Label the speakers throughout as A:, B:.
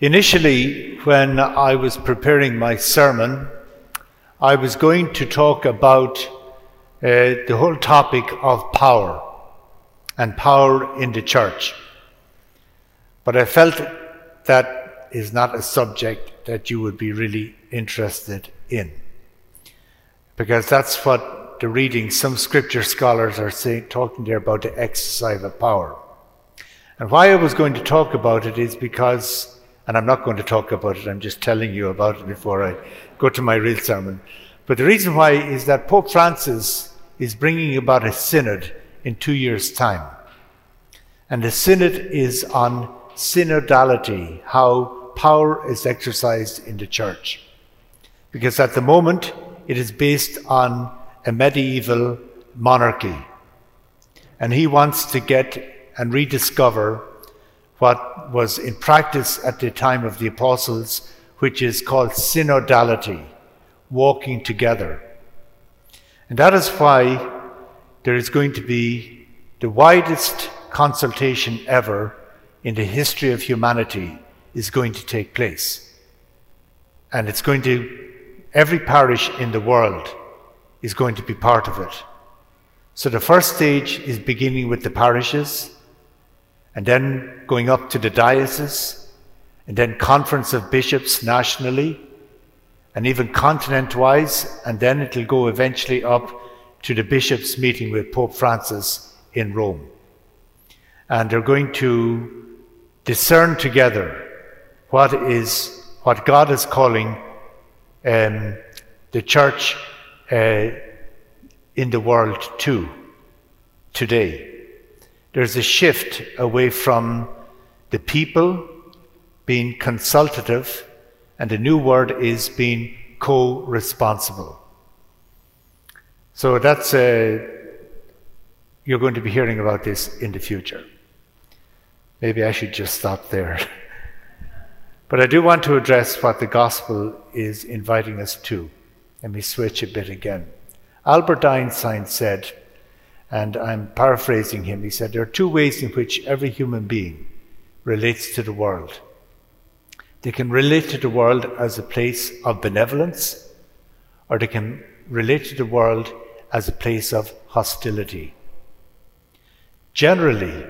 A: Initially, when I was preparing my sermon, I was going to talk about uh, the whole topic of power and power in the church. But I felt that is not a subject that you would be really interested in. Because that's what the reading, some scripture scholars are saying, talking there about the exercise of power. And why I was going to talk about it is because, and I'm not going to talk about it, I'm just telling you about it before I go to my real sermon. But the reason why is that Pope Francis is bringing about a synod in two years' time. And the synod is on synodality, how power is exercised in the church. Because at the moment, it is based on a medieval monarchy. And he wants to get and rediscover what was in practice at the time of the apostles, which is called synodality, walking together. And that is why there is going to be the widest consultation ever in the history of humanity is going to take place. And it's going to, every parish in the world is going to be part of it. So the first stage is beginning with the parishes, and then going up to the diocese, and then conference of bishops nationally, and even continent wise, and then it'll go eventually up to the bishops meeting with Pope Francis in Rome. And they're going to discern together what is what God is calling um, the church uh, in the world to today. There's a shift away from the people being consultative, and the new word is being co-responsible. So that's uh, you're going to be hearing about this in the future. Maybe I should just stop there. but I do want to address what the gospel is inviting us to. Let me switch a bit again. Albert Einstein said, and I'm paraphrasing him, he said, There are two ways in which every human being relates to the world. They can relate to the world as a place of benevolence, or they can relate to the world as a place of hostility. Generally,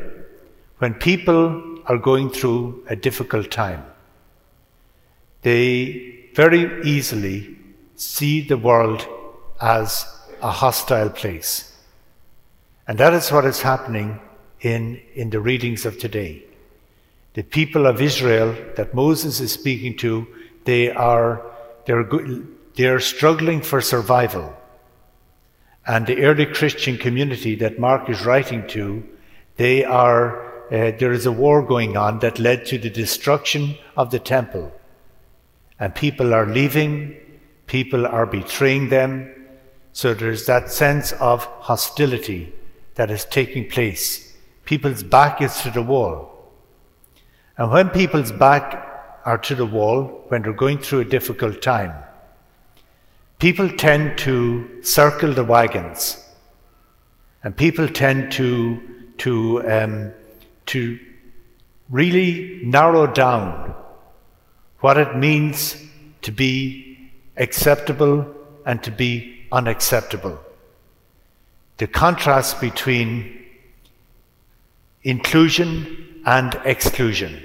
A: when people are going through a difficult time, they very easily see the world as a hostile place. And that is what is happening in, in the readings of today. The people of Israel that Moses is speaking to, they are, they're, they're struggling for survival. And the early Christian community that Mark is writing to, they are uh, there is a war going on that led to the destruction of the temple. And people are leaving, people are betraying them. So there's that sense of hostility that is taking place. People's back is to the wall. And when people's back are to the wall, when they're going through a difficult time, people tend to circle the wagons. And people tend to, to um, to really narrow down what it means to be acceptable and to be unacceptable. The contrast between inclusion and exclusion.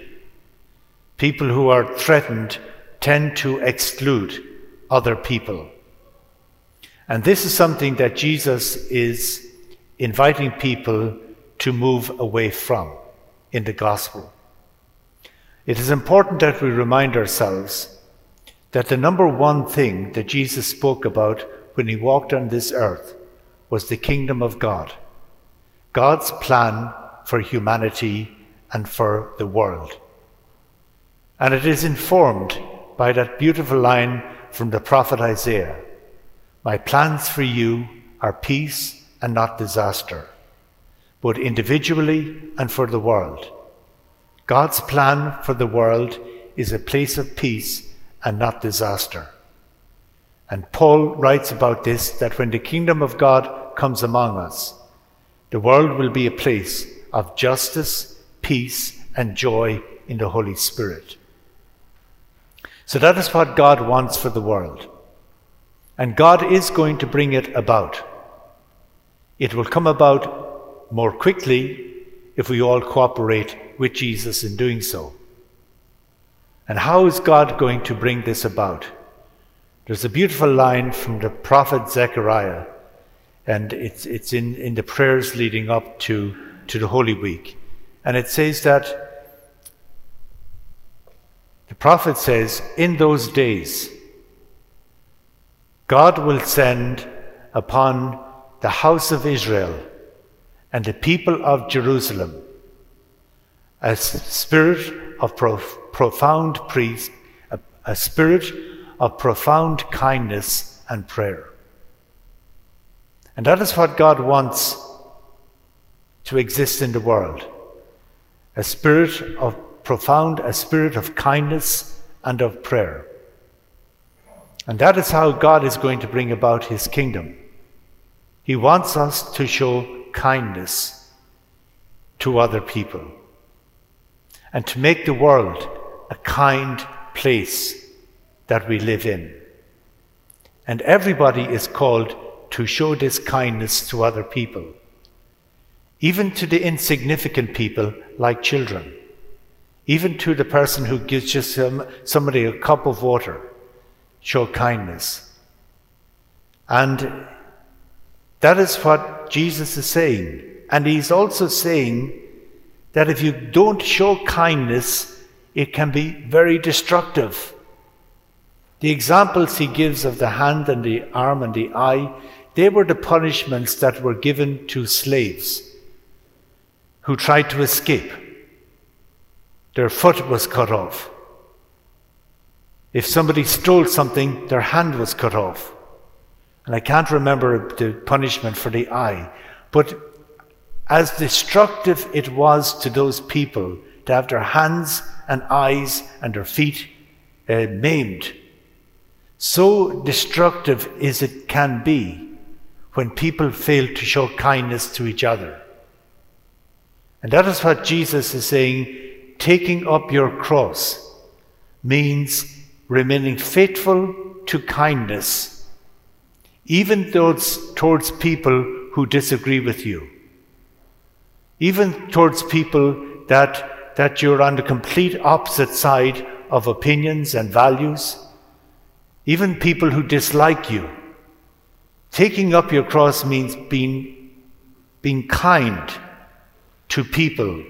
A: People who are threatened tend to exclude other people. And this is something that Jesus is inviting people to move away from in the gospel. It is important that we remind ourselves that the number one thing that Jesus spoke about when he walked on this earth was the kingdom of God, God's plan for humanity and for the world. And it is informed by that beautiful line from the prophet Isaiah My plans for you are peace and not disaster both individually and for the world. God's plan for the world is a place of peace and not disaster. And Paul writes about this that when the kingdom of God comes among us, the world will be a place of justice, peace, and joy in the Holy Spirit. So that is what God wants for the world. And God is going to bring it about. It will come about more quickly if we all cooperate with Jesus in doing so. And how is God going to bring this about? There's a beautiful line from the prophet Zechariah, and it's, it's in, in the prayers leading up to, to the Holy Week. And it says that the prophet says, In those days, God will send upon the house of Israel and the people of Jerusalem a spirit of prof- profound peace, a, a spirit of profound kindness and prayer. And that is what God wants to exist in the world a spirit of profound, a spirit of kindness and of prayer. And that is how God is going to bring about his kingdom. He wants us to show kindness to other people and to make the world a kind place that we live in. And everybody is called to show this kindness to other people, even to the insignificant people like children, even to the person who gives just some, somebody a cup of water. Show kindness. And that is what Jesus is saying. And he's also saying that if you don't show kindness, it can be very destructive. The examples he gives of the hand and the arm and the eye, they were the punishments that were given to slaves who tried to escape. Their foot was cut off. If somebody stole something, their hand was cut off. And I can't remember the punishment for the eye, but as destructive it was to those people to have their hands and eyes and their feet uh, maimed, so destructive as it can be when people fail to show kindness to each other. And that is what Jesus is saying taking up your cross means remaining faithful to kindness, even those towards people who disagree with you even towards people that, that you're on the complete opposite side of opinions and values, even people who dislike you. Taking up your cross means being, being kind to people,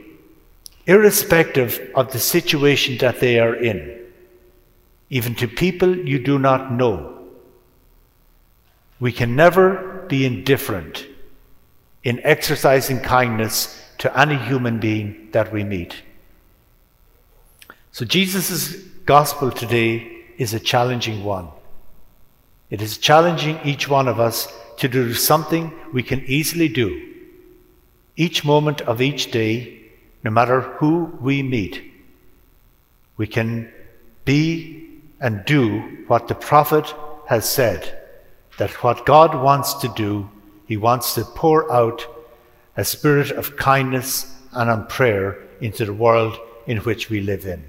A: irrespective of the situation that they are in, even to people you do not know. We can never be indifferent in exercising kindness to any human being that we meet. So, Jesus' gospel today is a challenging one. It is challenging each one of us to do something we can easily do each moment of each day, no matter who we meet. We can be and do what the prophet has said that what God wants to do he wants to pour out a spirit of kindness and on prayer into the world in which we live in.